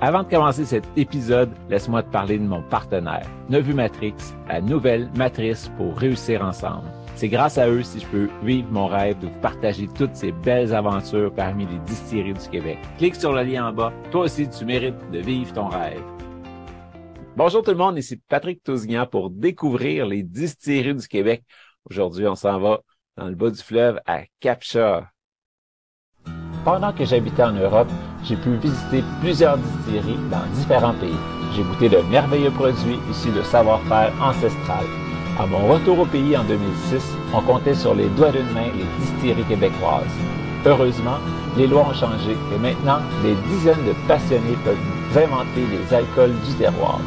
Avant de commencer cet épisode, laisse-moi te parler de mon partenaire, Nevu Matrix, la nouvelle matrice pour réussir ensemble. C'est grâce à eux si je peux vivre mon rêve de vous partager toutes ces belles aventures parmi les distilleries du Québec. Clique sur le lien en bas. Toi aussi, tu mérites de vivre ton rêve. Bonjour tout le monde, ici Patrick Tousignan pour découvrir les distilleries du Québec. Aujourd'hui, on s'en va dans le bas du fleuve à Capcha. Pendant que j'habitais en Europe, j'ai pu visiter plusieurs distilleries dans différents pays. J'ai goûté de merveilleux produits issus de savoir-faire ancestral. À mon retour au pays en 2006, on comptait sur les doigts d'une main les distilleries québécoises. Heureusement, les lois ont changé et maintenant, des dizaines de passionnés peuvent inventer les alcools du terroir.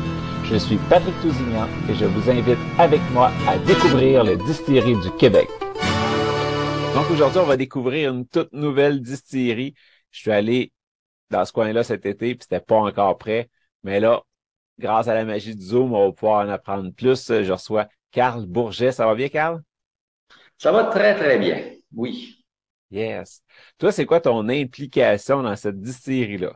Je suis Patrick Tousignan et je vous invite avec moi à découvrir les distilleries du Québec. Aujourd'hui, on va découvrir une toute nouvelle distillerie. Je suis allé dans ce coin-là cet été, puis c'était pas encore prêt. Mais là, grâce à la magie du Zoom, on va pouvoir en apprendre plus. Je reçois Carl Bourget. Ça va bien, Carl? Ça va très, très bien. Oui. Yes. Toi, c'est quoi ton implication dans cette distillerie-là?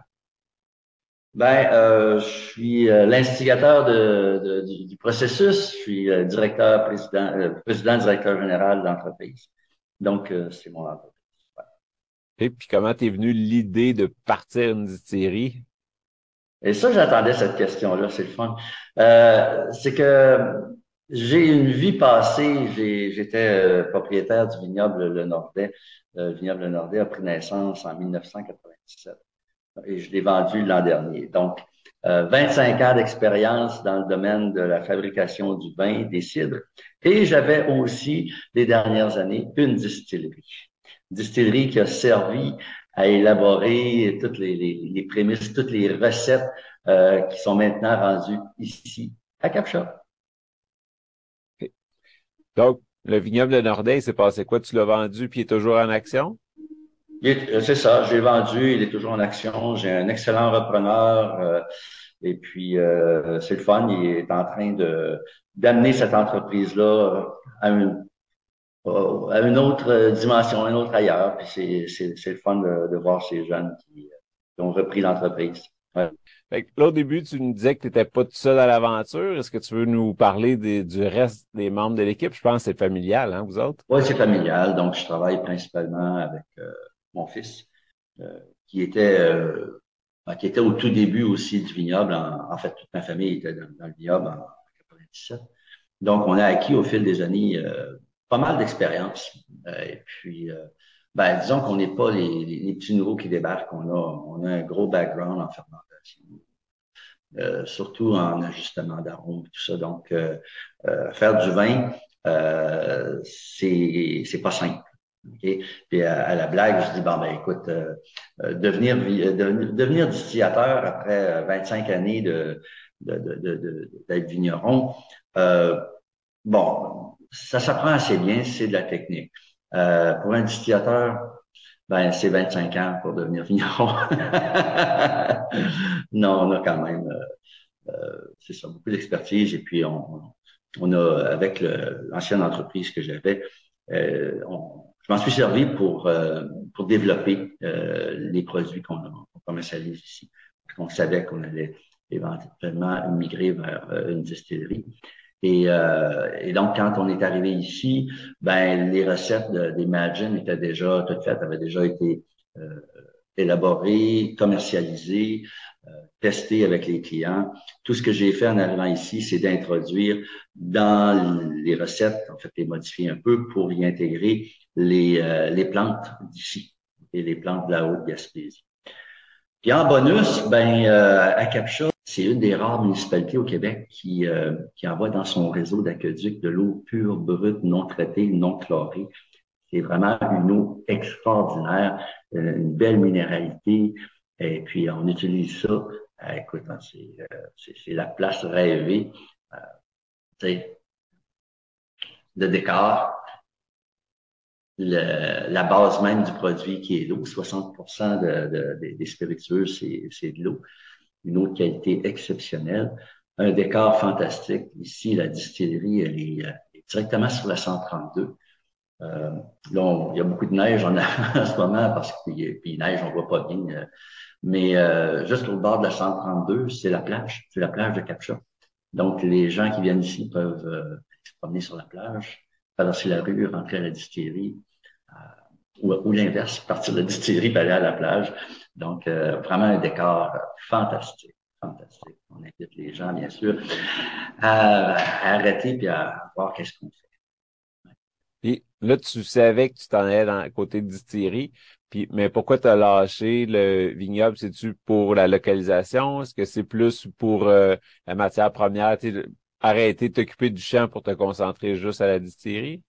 Ben, euh, je suis euh, l'instigateur de, du, processus. Je suis euh, directeur, président, président, directeur général de Donc, c'est mon entreprise. Et puis, comment t'es venu l'idée de partir une distillerie? Et ça, j'attendais cette question-là. C'est le fun. c'est que j'ai une vie passée. J'étais propriétaire du vignoble Le Nordais. Le vignoble Le Nordais a pris naissance en 1997 et je l'ai vendu l'an dernier. Donc, 25 euh, ans d'expérience dans le domaine de la fabrication du vin, des cidres. Et j'avais aussi, les dernières années, une distillerie. Distillerie qui a servi à élaborer toutes les, les, prémices, toutes les recettes euh, qui sont maintenant rendues ici, à Capcha. Donc, le vignoble de Nordin, c'est passé quoi? Tu l'as vendu puis il est toujours en action? Euh, c'est ça, j'ai vendu, il est toujours en action. J'ai un excellent repreneur. Euh, et puis, euh, c'est le fun. Il est en train de d'amener cette entreprise-là à une, à une autre dimension, une autre ailleurs. Puis c'est le fun de, voir ces jeunes qui, ont repris l'entreprise. Ouais. Là, au début, tu nous disais que tu n'étais pas tout seul à l'aventure. Est-ce que tu veux nous parler du reste des membres de l'équipe? Je pense que c'est familial, hein, vous autres? Oui, c'est familial. Donc, je travaille principalement avec mon fils, euh, qui était euh, ben, qui était au tout début aussi du vignoble. En, fait, toute ma famille était dans, le vignoble en 97. Donc, on a acquis au fil des années euh, pas mal d'expérience. et puis, ben, disons qu'on n'est pas les, petits nouveaux qui débarquent. On a, on a un gros background en fermentation, surtout en ajustement d'arômes, tout ça. Donc, faire du vin, c'est c'est pas simple. Puis à, la blague, je dis bon ben écoute, euh, euh, devenir, devenir distillateur après 25 euh, années de d'être vigneron, bon, ça s'apprend assez bien, c'est de la technique. pour un distillateur, ben c'est 25 ans pour devenir vigneron. non, on a quand même, c'est ça, beaucoup d'expertise et puis on, on a avec l'ancienne entreprise que j'avais, on je m'en suis servi pour, euh, pour développer euh, les produits qu'on commercialise ici. Parce qu'on savait qu'on allait éventuellement migrer vers euh, une distillerie. Et, et, donc, quand on est arrivé ici, ben les recettes de, des Imagine étaient déjà toutes faites, avaient déjà été élaborées, commercialisées, testées avec les clients. Tout ce que j'ai fait en arrivant ici, c'est d'introduire dans les recettes, en fait, les modifier un peu pour y intégrer les, euh, les plantes d'ici et les plantes de la Haute-Gaspésie. Puis en bonus, ben euh, à Capcha, c'est une des rares municipalités au Québec qui, euh, qui envoie dans son réseau d'aqueduc de l'eau pure, brute, non traitée, non chlorée. C'est vraiment une eau extraordinaire, une belle minéralité. Et puis on utilise ça. écoute, hein, c'est la place rêvée de décor la base même du produit qui est l'eau. 60 de, des spiritueux, c'est de l'eau. Une eau de qualité exceptionnelle. Un décor fantastique. Ici, la distillerie, elle est, euh, directement sur la 132. Euh, là, il y a beaucoup de neige en, en ce moment parce que puis, neige, on voit pas bien. Euh, Mais euh, juste au bord de la 132, c'est la plage, c'est la plage de Capcha. Donc, les gens qui viennent ici peuvent euh, se promener sur la plage, traverser la rue, rentrer à la distillerie, euh, ou, ou l'inverse, partir de la distillerie aller à la plage. Donc, euh, vraiment un décor fantastique, fantastique. On invite les gens, bien sûr, à, arrêter et à voir qu'est-ce qu'on fait. Là, tu savais que tu t'en allais dans côté de distillerie, puis mais pourquoi tu as lâché le vignoble? C'est-tu pour la localisation? Est-ce que c'est plus pour euh, la matière première? Arrêter de t'occuper du champ pour te concentrer juste à la distillerie?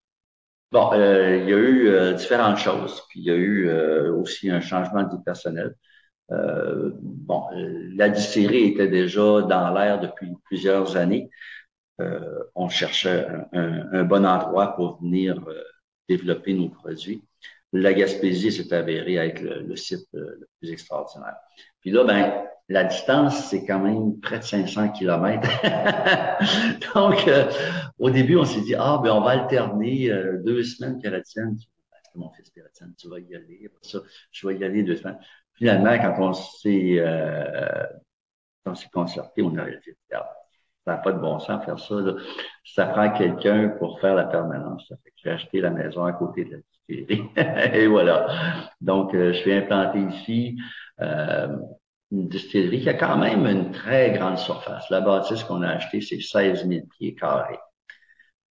Bon, euh, il y a eu euh, différentes choses, puis il y a eu aussi un changement de vie personnelle. bon, la distillerie était déjà dans l'air depuis plusieurs années. on cherchait un, un, bon endroit pour venir développer nos produits la Gaspésie s'est avérée être le, site euh, le plus extraordinaire. Puis là, ben, la distance, c'est quand même près de 500 kilomètres. Donc, euh, au début, on s'est dit, ah, ben, on va alterner euh, deux semaines canadiennes. C'est mon fils canadien, tu vas y aller. Ça, je vais y aller deux semaines. Finalement, quand on s'est, s'est concerté, on a dit, ça n'a pas de bon sens faire ça. Ça prend quelqu'un pour faire la permanence. J'ai acheté la maison à côté de la et voilà. Donc, euh, je suis implanté ici. Euh, une distillerie qui a quand même une très grande surface. La bâtisse qu'on a achetée, c'est 16 000 pieds carrés.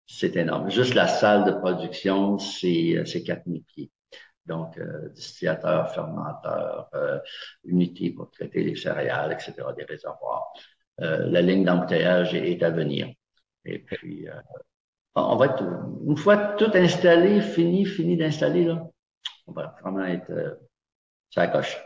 C'est énorme. Juste la salle de production, c'est 4 000 pieds. Donc, euh, distillateur, fermenteur, euh, unité pour traiter les céréales, etc., des réservoirs. Euh, la ligne d'embouteillage est, à venir. Et puis, on va être, une fois tout installé, fini, fini d'installer, là, on va vraiment être euh, ça coche.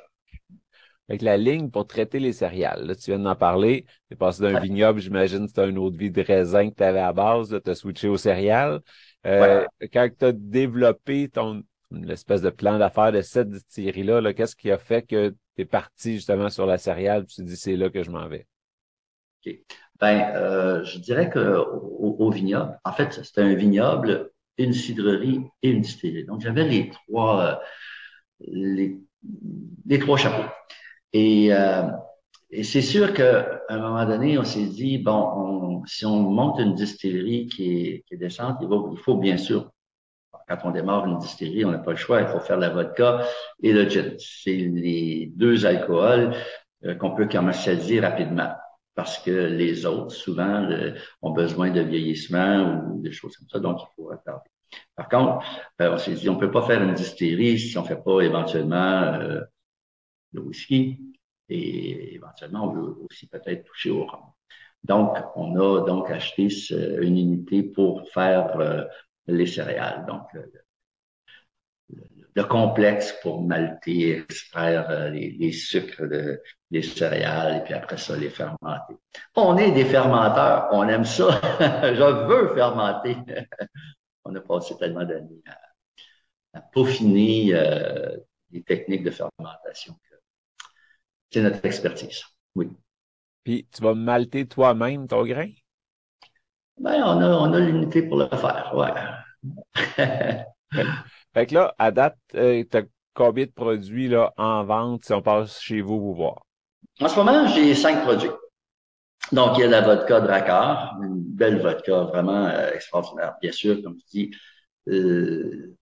Avec la ligne pour traiter les céréales, là, tu viens d'en parler, tu es passé d'un vignoble, j'imagine c'était une autre vie de raisin que tu avais à base, tu as switché aux céréales. Euh, Quand tu as développé ton l'espèce de plan d'affaires de cette distillerie-là, -là, quest ce qui a fait que tu es parti justement sur la céréale, tu te dis c'est là que je m'en vais? Ben, euh, je dirais que au, vignoble, en fait, c'était un vignoble, une cidrerie et une distillerie. Donc, j'avais les trois, euh, les, trois chapeaux. Et, euh, c'est sûr qu'à un moment donné, on s'est dit, bon, si on monte une distillerie qui est, décente, il, il faut bien sûr quand on démarre une distillerie, on n'a pas le choix, il faut faire la vodka et le gin. C'est les deux alcools qu'on peut commercialiser rapidement parce que les autres, souvent, ont besoin de vieillissement ou des choses comme ça, donc il faut retarder. Par contre, euh, on s'est dit, on peut pas faire une distillerie si on fait pas éventuellement euh, le whisky et éventuellement, on veut aussi peut-être toucher au rhum. Donc, on a donc acheté une unité pour faire euh, les céréales. Donc, le complexe pour malter, extraire euh, les, sucres de, des céréales et puis après ça, les fermenter. On est des fermenteurs, on aime ça. Je veux fermenter. on a passé tellement d'années à, peaufiner euh, les techniques de fermentation que c'est notre expertise. Oui. Puis tu vas malter toi-même ton grain? Ben, on a, on a l'unité pour le faire, ouais. Fait que là, à date, euh, tu as combien de produits là, en vente si on passe chez vous vous voir? En ce moment, j'ai cinq produits. Donc, il y a la vodka Dracar, une belle vodka vraiment euh, extraordinaire. Bien sûr, comme tu dis, euh,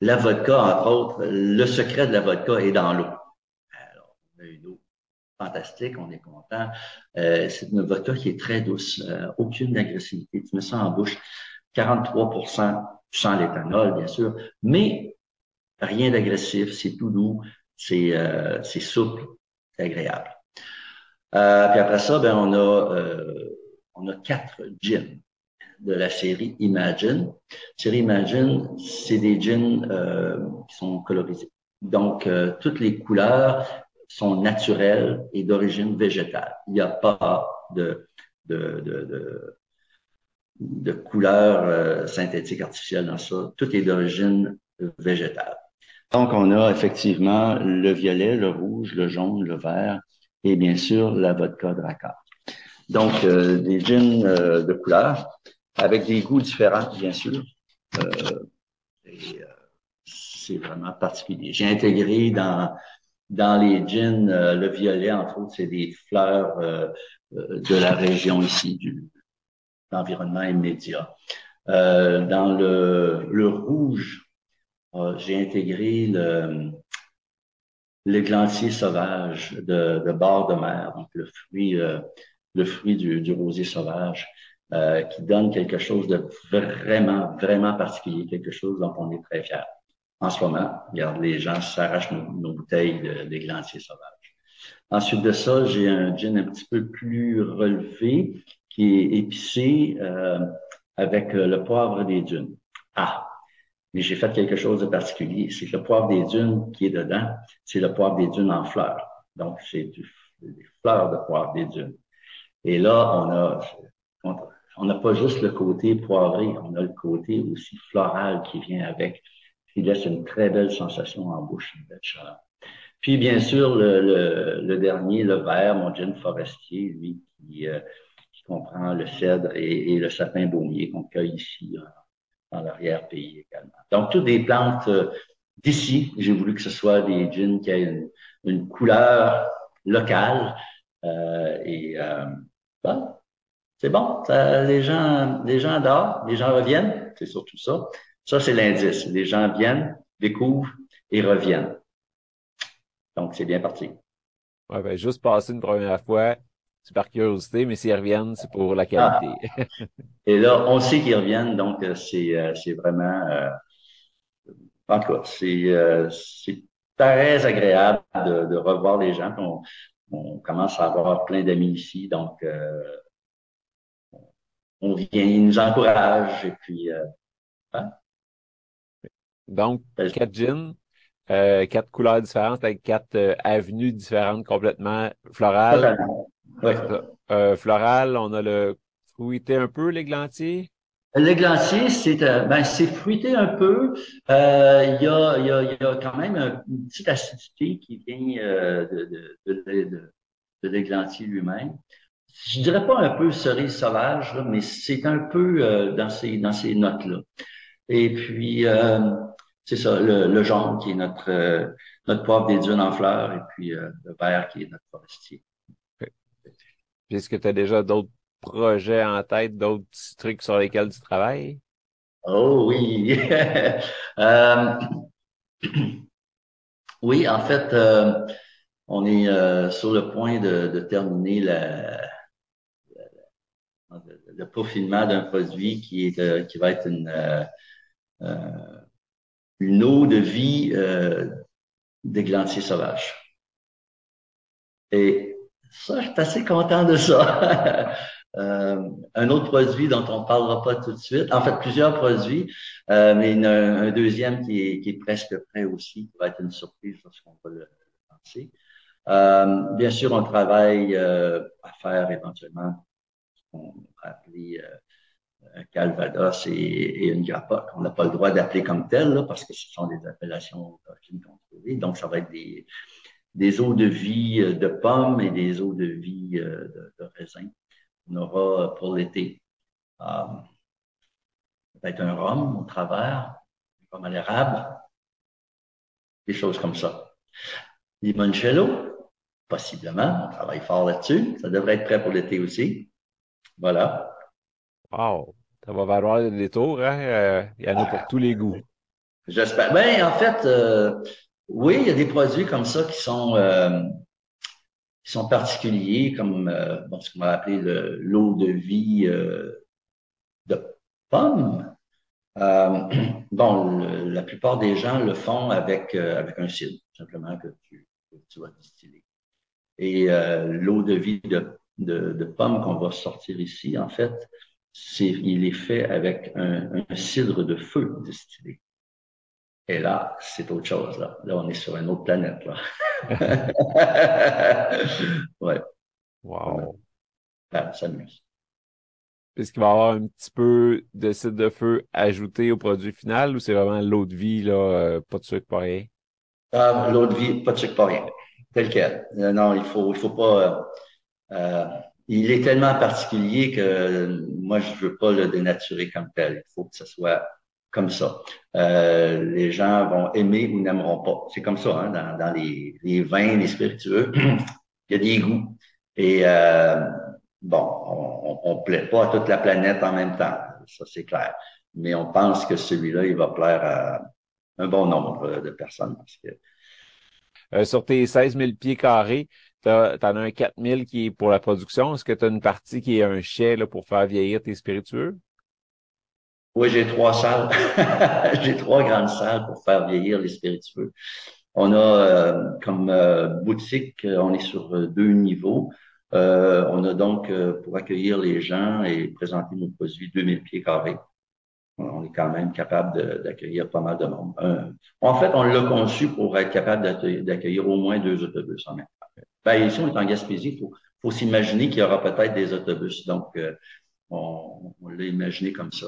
la vodka, entre autres, le secret de la vodka est dans l'eau. Alors, on a une eau fantastique, on est content. c'est une vodka qui est très douce, aucune agressivité. Tu mets ça en bouche, 43 sans l'éthanol, bien sûr, mais rien d'agressif, c'est tout doux, c'est euh, souple, c'est agréable. Euh, puis après ça, ben, on a euh, on a quatre gins de la série Imagine. La série Imagine, c'est des gins euh, qui sont colorisés. Donc, euh, toutes les couleurs sont naturelles et d'origine végétale. Il n'y a pas de, de, de, de de couleurs euh, synthétiques artificielles dans ça. Tout est d'origine végétale. Donc, on a effectivement le violet, le rouge, le jaune, le vert et bien sûr la vodka Drakkar. Donc, euh, des gins euh, de couleurs avec des goûts différents, bien sûr. et c'est vraiment particulier. J'ai intégré dans Dans les gins, le violet, entre autres, c'est des fleurs de la région ici, du l'environnement immédiat. dans le, le rouge, j'ai intégré le, l'églantier sauvage de, de, bord de mer, donc le fruit, euh, le fruit du, du rosier sauvage, euh, qui donne quelque chose de vraiment, vraiment particulier, quelque chose dont on est très fier. En ce moment, regarde, les gens s'arrachent nos, nos, bouteilles d'églantier sauvage. Ensuite de ça, j'ai un gin un petit peu plus relevé, épicé euh, avec le poivre des dunes. Ah, mais j'ai fait quelque chose de particulier. C'est que le poivre des dunes qui est dedans, c'est le poivre des dunes en fleurs. Donc, c'est des fleurs de poivre des dunes. Et là, on a, on n'a pas juste le côté poivré, on a le côté aussi floral qui vient avec, qui laisse une très belle sensation en bouche, une belle chaleur. Puis, bien sûr, le dernier, le vert, mon gin forestier, lui, qui, euh, qui comprend le cèdre et, le sapin baumier qu'on cueille ici dans l'arrière-pays également. Donc, toutes des plantes euh, d'ici. J'ai voulu que ce soit des gins qui aient une, couleur locale. Euh, et euh, c'est bon. les gens, les gens adorent, les gens reviennent. C'est surtout ça. Ça, c'est l'indice. Les gens viennent, découvrent et reviennent. Donc, c'est bien parti. Ouais, ben, juste passer une première fois, c'est par curiosité, mais s'ils reviennent, c'est pour la qualité. Ah. Et là, on sait qu'ils reviennent, donc euh, c'est euh, c'est vraiment euh, en tout cas, c'est c'est très agréable de, de, revoir les gens. On, on, commence à avoir plein d'amis ici, donc on vient, ils nous encouragent et puis hein? Donc, quatre jeans, euh, quatre couleurs différentes avec quatre avenues différentes complètement florales. Euh, floral, on a le fruité un peu, l'églantier. L'églantier, c'est euh, ben, c'est fruité un peu. Euh, il y, a, y, a, y a quand même une petite acidité qui vient euh, de, de, de, de l'églantier lui-même. Je dirais pas un peu cerise sauvage, là, mais c'est un peu dans ces dans ces notes-là. Et puis c'est ça, le, le, jaune qui est notre notre poivre des dunes en fleurs, et puis le vert qui est notre forestier. Est-ce que tu as déjà d'autres projets en tête, d'autres trucs sur lesquels tu travailles? Oh oui. euh, oui, en fait, euh, on est euh, sur le point de, terminer le peaufinement d'un produit qui est qui va être une une eau de vie d'églantier sauvage. Et ça, je suis assez content de ça. euh, un autre produit dont on ne parlera pas tout de suite, en fait plusieurs produits, euh, mais une, un deuxième qui est, presque prêt aussi, qui va être une surprise lorsqu'on va le lancer. Euh, bien sûr, on travaille euh, à faire éventuellement ce qu'on va appeler un calvados et, une grappa qu'on n'a pas le droit d'appeler comme tel, là, parce que ce sont des appellations contrôlées. Donc, ça va être des, des eaux de vie euh, de pommes et des eaux de vie euh, de, de raisin. On aura pour l'été euh, peut-être un rhum au travers, un rhum à l'érable, des choses comme ça. Limoncello, possiblement, on travaille fort là-dessus. Ça devrait être prêt pour l'été aussi. Voilà. Wow! Ça va valoir des détours, hein? Il y en a pour tous les goûts. J'espère. Ben, en fait, euh, oui, il y a des produits comme ça qui sont euh, qui sont particuliers, comme euh, bon, ce qu'on va appeler l'eau de vie euh, de pomme. Euh, bon, la plupart des gens le font avec avec un cidre, simplement que tu, vas distiller. Et l'eau de vie de, de, de pomme qu'on va sortir ici, en fait, c'est il est fait avec un, un cidre de feu distillé. Et là, c'est autre chose. Là. là, on est sur une autre planète. Là. ouais. Wow. Ça s'amuse. Est-ce qu'il va y avoir un petit peu de cidre de feu ajouté au produit final ou c'est vraiment l'eau de vie, là, euh, pas de sucre, pas rien? Ah, l'eau de vie, pas de sucre, pas rien. Tel quel. Euh, non, il faut, il faut pas. Euh, euh, il est tellement particulier que moi, je veux pas le dénaturer comme tel. Il faut que ce soit comme ça. Euh, les gens vont aimer ou n'aimeront pas. C'est comme ça, hein, dans, dans les, les, vins, les spiritueux, il y a des goûts. Et euh, bon, on ne plaît pas à toute la planète en même temps, ça c'est clair. Mais on pense que celui-là, il va plaire à un bon nombre de personnes. Parce que... Euh, sur tes 16 000 pieds carrés, tu en as un 4 000 qui est pour la production. Est-ce que tu as une partie qui est un chai là, pour faire vieillir tes spiritueux? Oui, j'ai trois salles. j'ai trois grandes salles pour faire vieillir les spiritueux. On a euh, comme euh, boutique, euh, on est sur deux niveaux. on a donc pour accueillir les gens et présenter nos produits 2000 pieds carrés. On est quand même capable d'accueillir pas mal de monde. en fait, on l'a conçu pour être capable d'accueillir au moins deux autobus en même temps. Ben, ici, on est en Gaspésie. Il faut, s'imaginer qu'il y aura peut-être des autobus. Donc, on, on l'a imaginé comme ça.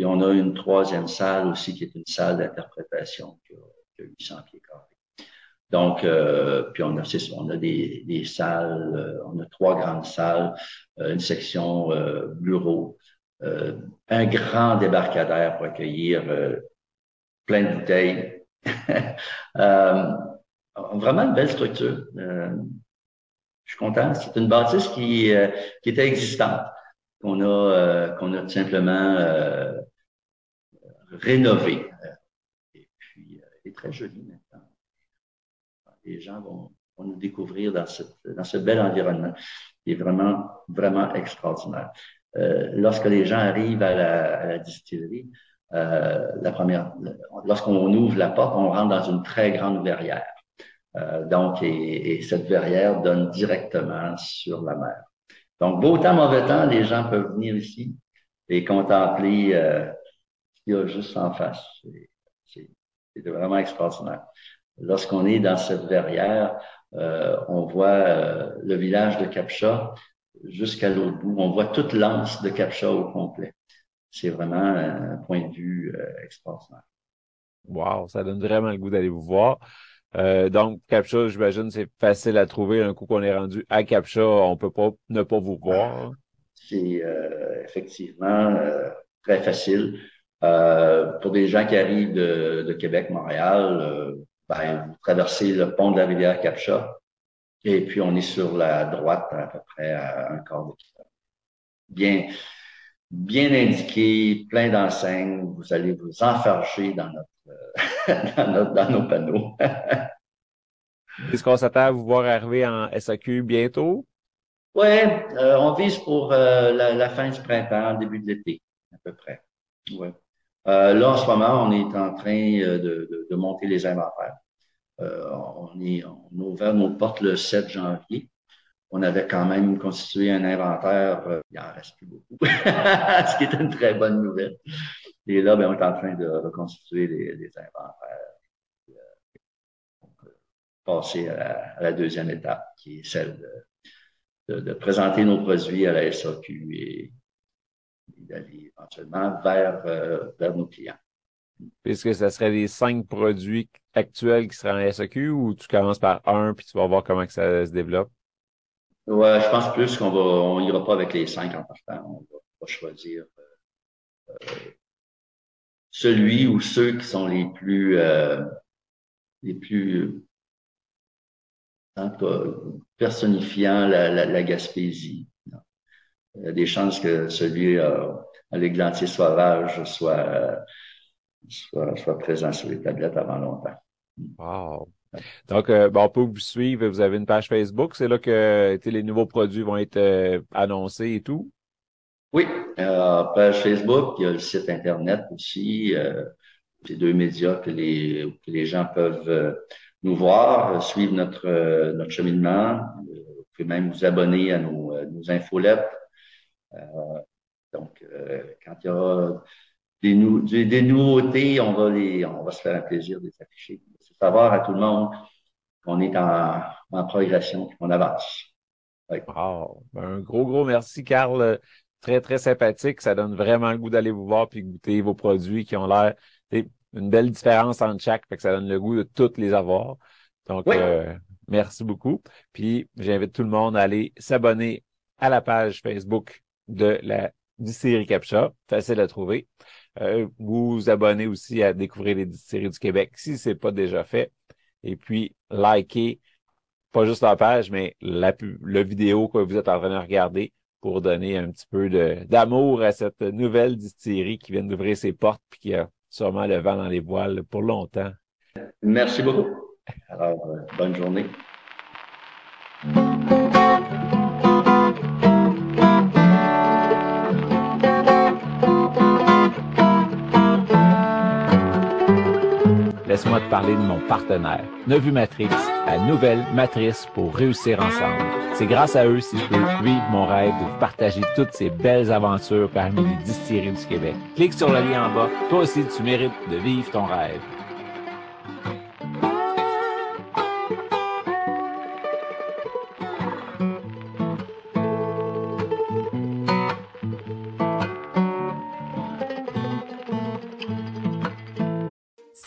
Puis on a une troisième salle aussi qui est une salle d'interprétation qui a, 800 pieds carrés. Donc, euh, puis on a, on a des, salles, euh, on a trois grandes salles, euh, une section bureau, un grand débarcadère pour accueillir plein de bouteilles. vraiment une belle structure. je suis content. C'est une bâtisse qui, était existante qu'on a, qu'on a tout simplement euh, rénové. Et puis, elle est très jolie maintenant. Les gens vont, vont nous découvrir dans, cette, dans ce bel environnement qui est vraiment, vraiment extraordinaire. Euh, lorsque les gens arrivent à la, à la distillerie, euh, la première, lorsqu'on ouvre la porte, on rentre dans une très grande verrière. Euh, donc, et, et, cette verrière donne directement sur la mer. Donc, beau temps, mauvais temps, les gens peuvent venir ici et contempler euh, qu'il y a juste en face. C'est vraiment extraordinaire. Lorsqu'on est dans cette verrière, euh, on voit euh, le village de Capcha jusqu'à l'autre bout. On voit toute l'anse de Capcha au complet. C'est vraiment un point de vue euh, extraordinaire. Wow, ça donne vraiment le goût d'aller vous voir. Euh, donc, Captcha, j'imagine, c'est facile à trouver. Un coup qu'on est rendu à Captcha, on peut pas ne pas vous voir. C'est euh, effectivement euh, très facile. Pour des gens qui arrivent de, de Québec, Montréal, ben, vous traversez le pont de la rivière Captcha et puis on est sur la droite à peu près à un quart de kilomètre. Bien, bien indiqué, plein d'enseignes. Vous allez vous enfarger dans notre dans, nos panneaux. Est-ce qu'on s'attend à vous voir arriver en SAQ bientôt? Oui, euh, on vise pour euh, la, fin du printemps, début de l'été, à peu près. Ouais. Euh, là, en ce moment, on est en train de, de, monter les inventaires. on, est, on a ouvert nos portes le 7 janvier. On avait quand même constitué un inventaire, il en reste plus beaucoup, ce qui est une très bonne nouvelle. Et là, ben, on est en train de reconstituer les, inventaires. Euh, passer à la, deuxième étape, qui est celle de, présenter nos produits à la SAQ et, d'aller éventuellement vers, euh, vers nos clients. Est-ce que ça serait les cinq produits actuels qui seraient en SAQ ou tu commences par un puis tu vas voir comment que ça se développe? Ouais, je pense plus qu'on va, on ira pas avec les cinq en partant. On va, choisir euh, celui ou ceux qui sont les plus euh, les plus hein, personnifiant la, la, la, Gaspésie. Il y a des chances que celui euh, à l'églantier sauvage soit, soit, soit présent sur les tablettes avant longtemps. Wow. Donc, euh, bon, on peut vous suivre. Vous avez une page Facebook. C'est là que les nouveaux produits vont être euh, annoncés et tout? Oui, euh, page Facebook, il y a le site Internet aussi. Euh, ces deux médias que les, que les gens peuvent euh, nous voir, euh, suivre notre, notre cheminement. Vous pouvez même vous abonner à nos, nos infolettes. Donc, quand il y aura des, nou des, nouveautés, on va, les, on va se faire un plaisir de les afficher. C'est savoir à tout le monde qu'on est en, en progression, qu'on avance. Wow. Ben, un gros, gros merci, Carl très, très sympathique. Ça donne vraiment le goût d'aller vous voir puis goûter vos produits qui ont l'air une belle différence entre chaque, fait que ça donne le goût de toutes les avoir. Donc, euh, merci beaucoup. Puis, j'invite tout le monde à aller s'abonner à la page Facebook de la Distillerie Captcha, facile à trouver. Euh, vous abonnez aussi à découvrir les distilleries du Québec si c'est pas déjà fait. Et puis, likez pas juste la page, mais la, la vidéo que vous êtes en train de regarder pour donner un petit peu d'amour à cette nouvelle distillerie qui vient d'ouvrir ses portes puis qui a sûrement le vent dans les voiles pour longtemps. Merci beaucoup. Alors, euh, bonne journée. Laisse-moi te parler de mon partenaire, Nevu Matrix, la nouvelle matrice pour réussir ensemble. C'est grâce à eux si je peux vivre mon rêve de partager toutes ces belles aventures parmi les distilleries du Québec. Clique sur le lien en bas. Toi aussi, tu mérites de vivre ton rêve.